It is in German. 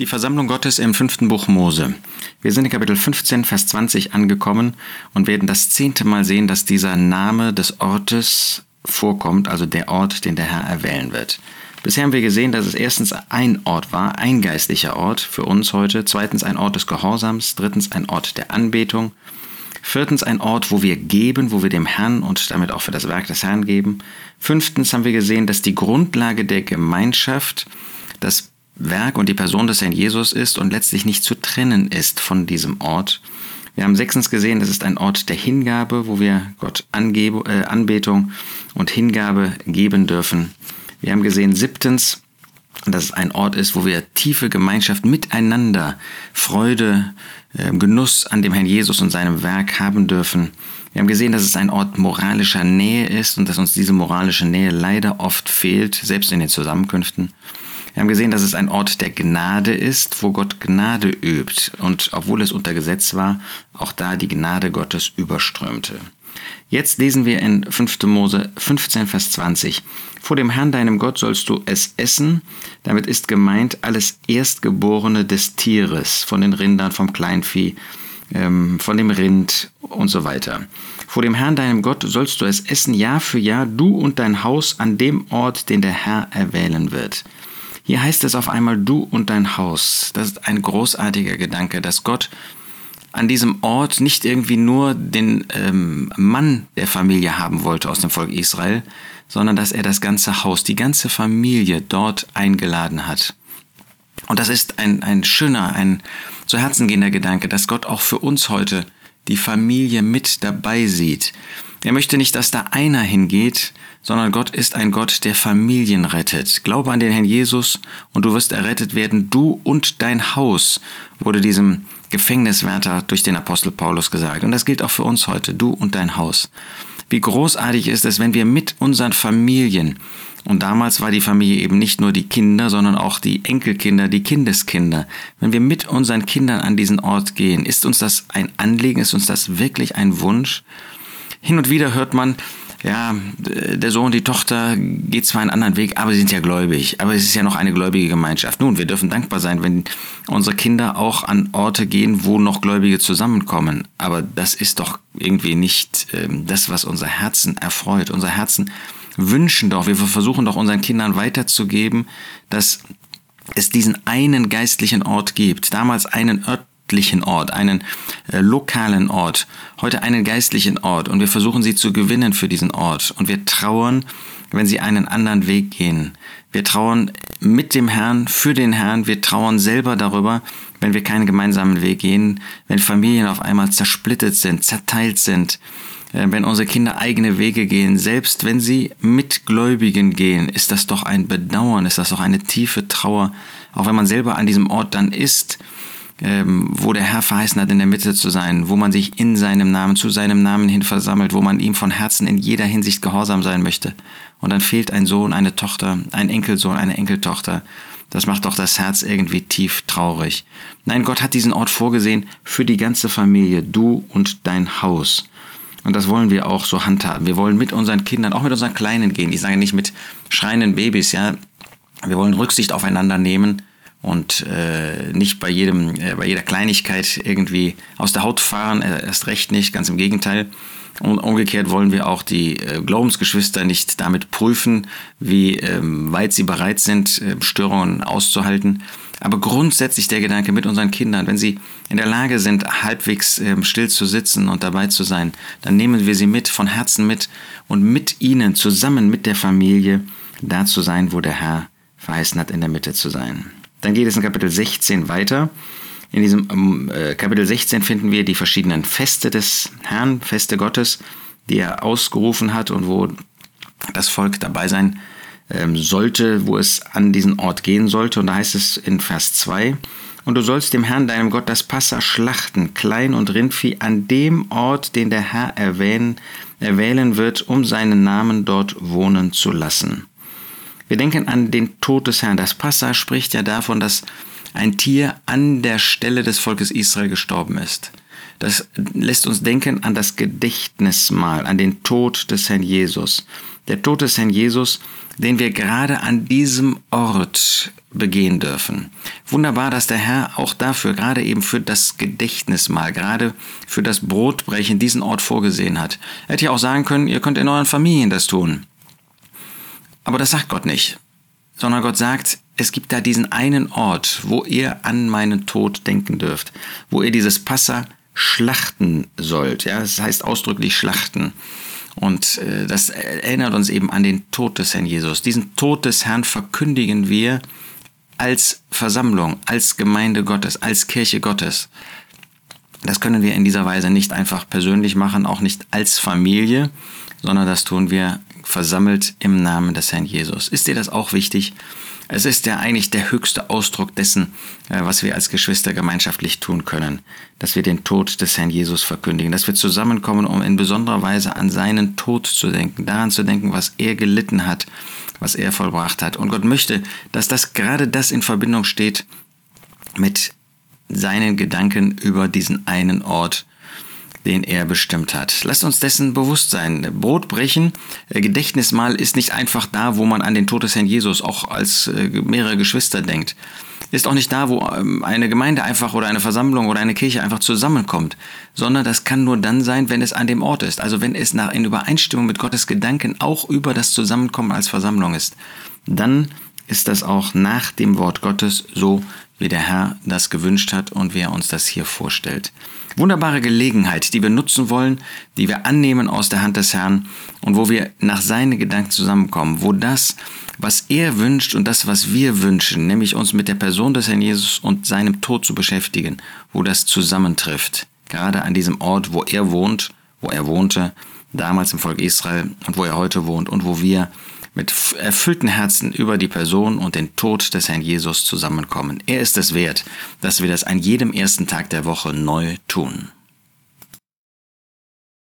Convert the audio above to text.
Die Versammlung Gottes im fünften Buch Mose. Wir sind in Kapitel 15, Vers 20 angekommen und werden das zehnte Mal sehen, dass dieser Name des Ortes vorkommt, also der Ort, den der Herr erwählen wird. Bisher haben wir gesehen, dass es erstens ein Ort war, ein geistlicher Ort für uns heute, zweitens ein Ort des Gehorsams, drittens ein Ort der Anbetung, viertens ein Ort, wo wir geben, wo wir dem Herrn und damit auch für das Werk des Herrn geben. Fünftens haben wir gesehen, dass die Grundlage der Gemeinschaft das Werk und die Person des Herrn Jesus ist und letztlich nicht zu trennen ist von diesem Ort. Wir haben sechstens gesehen, es ist ein Ort der Hingabe, wo wir Gott Angebe, äh, Anbetung und Hingabe geben dürfen. Wir haben gesehen siebtens, dass es ein Ort ist, wo wir tiefe Gemeinschaft miteinander, Freude, äh, Genuss an dem Herrn Jesus und seinem Werk haben dürfen. Wir haben gesehen, dass es ein Ort moralischer Nähe ist und dass uns diese moralische Nähe leider oft fehlt, selbst in den Zusammenkünften. Wir haben gesehen, dass es ein Ort der Gnade ist, wo Gott Gnade übt und obwohl es unter Gesetz war, auch da die Gnade Gottes überströmte. Jetzt lesen wir in 5. Mose 15, Vers 20. Vor dem Herrn deinem Gott sollst du es essen. Damit ist gemeint alles Erstgeborene des Tieres, von den Rindern, vom Kleinvieh, ähm, von dem Rind und so weiter. Vor dem Herrn deinem Gott sollst du es essen Jahr für Jahr, du und dein Haus an dem Ort, den der Herr erwählen wird. Hier heißt es auf einmal du und dein Haus. Das ist ein großartiger Gedanke, dass Gott an diesem Ort nicht irgendwie nur den ähm, Mann der Familie haben wollte aus dem Volk Israel, sondern dass er das ganze Haus, die ganze Familie dort eingeladen hat. Und das ist ein, ein schöner, ein zu Herzen gehender Gedanke, dass Gott auch für uns heute die Familie mit dabei sieht. Er möchte nicht, dass da einer hingeht, sondern Gott ist ein Gott, der Familien rettet. Glaube an den Herrn Jesus und du wirst errettet werden, du und dein Haus, wurde diesem Gefängniswärter durch den Apostel Paulus gesagt. Und das gilt auch für uns heute, du und dein Haus. Wie großartig ist es, wenn wir mit unseren Familien, und damals war die Familie eben nicht nur die Kinder, sondern auch die Enkelkinder, die Kindeskinder, wenn wir mit unseren Kindern an diesen Ort gehen, ist uns das ein Anliegen, ist uns das wirklich ein Wunsch? Hin und wieder hört man, ja, der Sohn, die Tochter geht zwar einen anderen Weg, aber sie sind ja gläubig. Aber es ist ja noch eine gläubige Gemeinschaft. Nun, wir dürfen dankbar sein, wenn unsere Kinder auch an Orte gehen, wo noch Gläubige zusammenkommen. Aber das ist doch irgendwie nicht äh, das, was unser Herzen erfreut. Unser Herzen wünschen doch, wir versuchen doch unseren Kindern weiterzugeben, dass es diesen einen geistlichen Ort gibt. Damals einen Ort, örtlichen Ort, einen äh, lokalen Ort, heute einen geistlichen Ort. Und wir versuchen sie zu gewinnen für diesen Ort. Und wir trauern, wenn sie einen anderen Weg gehen. Wir trauern mit dem Herrn, für den Herrn, wir trauern selber darüber, wenn wir keinen gemeinsamen Weg gehen, wenn Familien auf einmal zersplittet sind, zerteilt sind, äh, wenn unsere Kinder eigene Wege gehen, selbst wenn sie mit Gläubigen gehen, ist das doch ein Bedauern, ist das doch eine tiefe Trauer, auch wenn man selber an diesem Ort dann ist wo der Herr verheißen hat, in der Mitte zu sein, wo man sich in seinem Namen, zu seinem Namen hin versammelt, wo man ihm von Herzen in jeder Hinsicht gehorsam sein möchte. Und dann fehlt ein Sohn, eine Tochter, ein Enkelsohn, eine Enkeltochter. Das macht doch das Herz irgendwie tief traurig. Nein, Gott hat diesen Ort vorgesehen für die ganze Familie, du und dein Haus. Und das wollen wir auch so handhaben. Wir wollen mit unseren Kindern, auch mit unseren Kleinen gehen. Ich sage nicht mit schreienden Babys, ja. Wir wollen Rücksicht aufeinander nehmen und äh, nicht bei jedem, äh, bei jeder Kleinigkeit irgendwie aus der Haut fahren, äh, erst recht nicht, ganz im Gegenteil. Und umgekehrt wollen wir auch die äh, Glaubensgeschwister nicht damit prüfen, wie ähm, weit sie bereit sind, äh, Störungen auszuhalten. Aber grundsätzlich der Gedanke mit unseren Kindern, wenn sie in der Lage sind, halbwegs äh, still zu sitzen und dabei zu sein, dann nehmen wir sie mit, von Herzen mit und mit ihnen zusammen mit der Familie da zu sein, wo der Herr verheißen hat, in der Mitte zu sein. Dann geht es in Kapitel 16 weiter. In diesem ähm, äh, Kapitel 16 finden wir die verschiedenen Feste des Herrn, Feste Gottes, die er ausgerufen hat und wo das Volk dabei sein ähm, sollte, wo es an diesen Ort gehen sollte. Und da heißt es in Vers 2, und du sollst dem Herrn, deinem Gott, das Passa schlachten, Klein- und Rindvieh, an dem Ort, den der Herr erwähnen, erwählen wird, um seinen Namen dort wohnen zu lassen. Wir denken an den Tod des Herrn. Das Passa spricht ja davon, dass ein Tier an der Stelle des Volkes Israel gestorben ist. Das lässt uns denken an das Gedächtnismahl, an den Tod des Herrn Jesus. der Tod des Herrn Jesus, den wir gerade an diesem Ort begehen dürfen. Wunderbar, dass der Herr auch dafür, gerade eben für das Gedächtnismal, gerade für das Brotbrechen diesen Ort vorgesehen hat. Er hätte ja auch sagen können, ihr könnt in euren Familien das tun. Aber das sagt Gott nicht, sondern Gott sagt, es gibt da diesen einen Ort, wo ihr an meinen Tod denken dürft, wo ihr dieses Passa schlachten sollt. Ja, das heißt ausdrücklich schlachten. Und äh, das erinnert uns eben an den Tod des Herrn Jesus. Diesen Tod des Herrn verkündigen wir als Versammlung, als Gemeinde Gottes, als Kirche Gottes. Das können wir in dieser Weise nicht einfach persönlich machen, auch nicht als Familie, sondern das tun wir versammelt im Namen des Herrn Jesus. Ist dir das auch wichtig? Es ist ja eigentlich der höchste Ausdruck dessen, äh, was wir als Geschwister gemeinschaftlich tun können, dass wir den Tod des Herrn Jesus verkündigen, dass wir zusammenkommen, um in besonderer Weise an seinen Tod zu denken, daran zu denken, was er gelitten hat, was er vollbracht hat. Und Gott möchte, dass das gerade das in Verbindung steht mit seinen Gedanken über diesen einen Ort, den er bestimmt hat. Lasst uns dessen bewusst sein. Brot brechen, äh, Gedächtnismal ist nicht einfach da, wo man an den Tod des Herrn Jesus auch als äh, mehrere Geschwister denkt. Ist auch nicht da, wo ähm, eine Gemeinde einfach oder eine Versammlung oder eine Kirche einfach zusammenkommt, sondern das kann nur dann sein, wenn es an dem Ort ist. Also wenn es nach, in Übereinstimmung mit Gottes Gedanken auch über das Zusammenkommen als Versammlung ist. Dann ist das auch nach dem Wort Gottes so, wie der Herr das gewünscht hat und wie er uns das hier vorstellt. Wunderbare Gelegenheit, die wir nutzen wollen, die wir annehmen aus der Hand des Herrn und wo wir nach seinen Gedanken zusammenkommen, wo das, was er wünscht und das, was wir wünschen, nämlich uns mit der Person des Herrn Jesus und seinem Tod zu beschäftigen, wo das zusammentrifft. Gerade an diesem Ort, wo er wohnt, wo er wohnte, damals im Volk Israel und wo er heute wohnt und wo wir mit erfüllten Herzen über die Person und den Tod des Herrn Jesus zusammenkommen. Er ist es wert, dass wir das an jedem ersten Tag der Woche neu tun.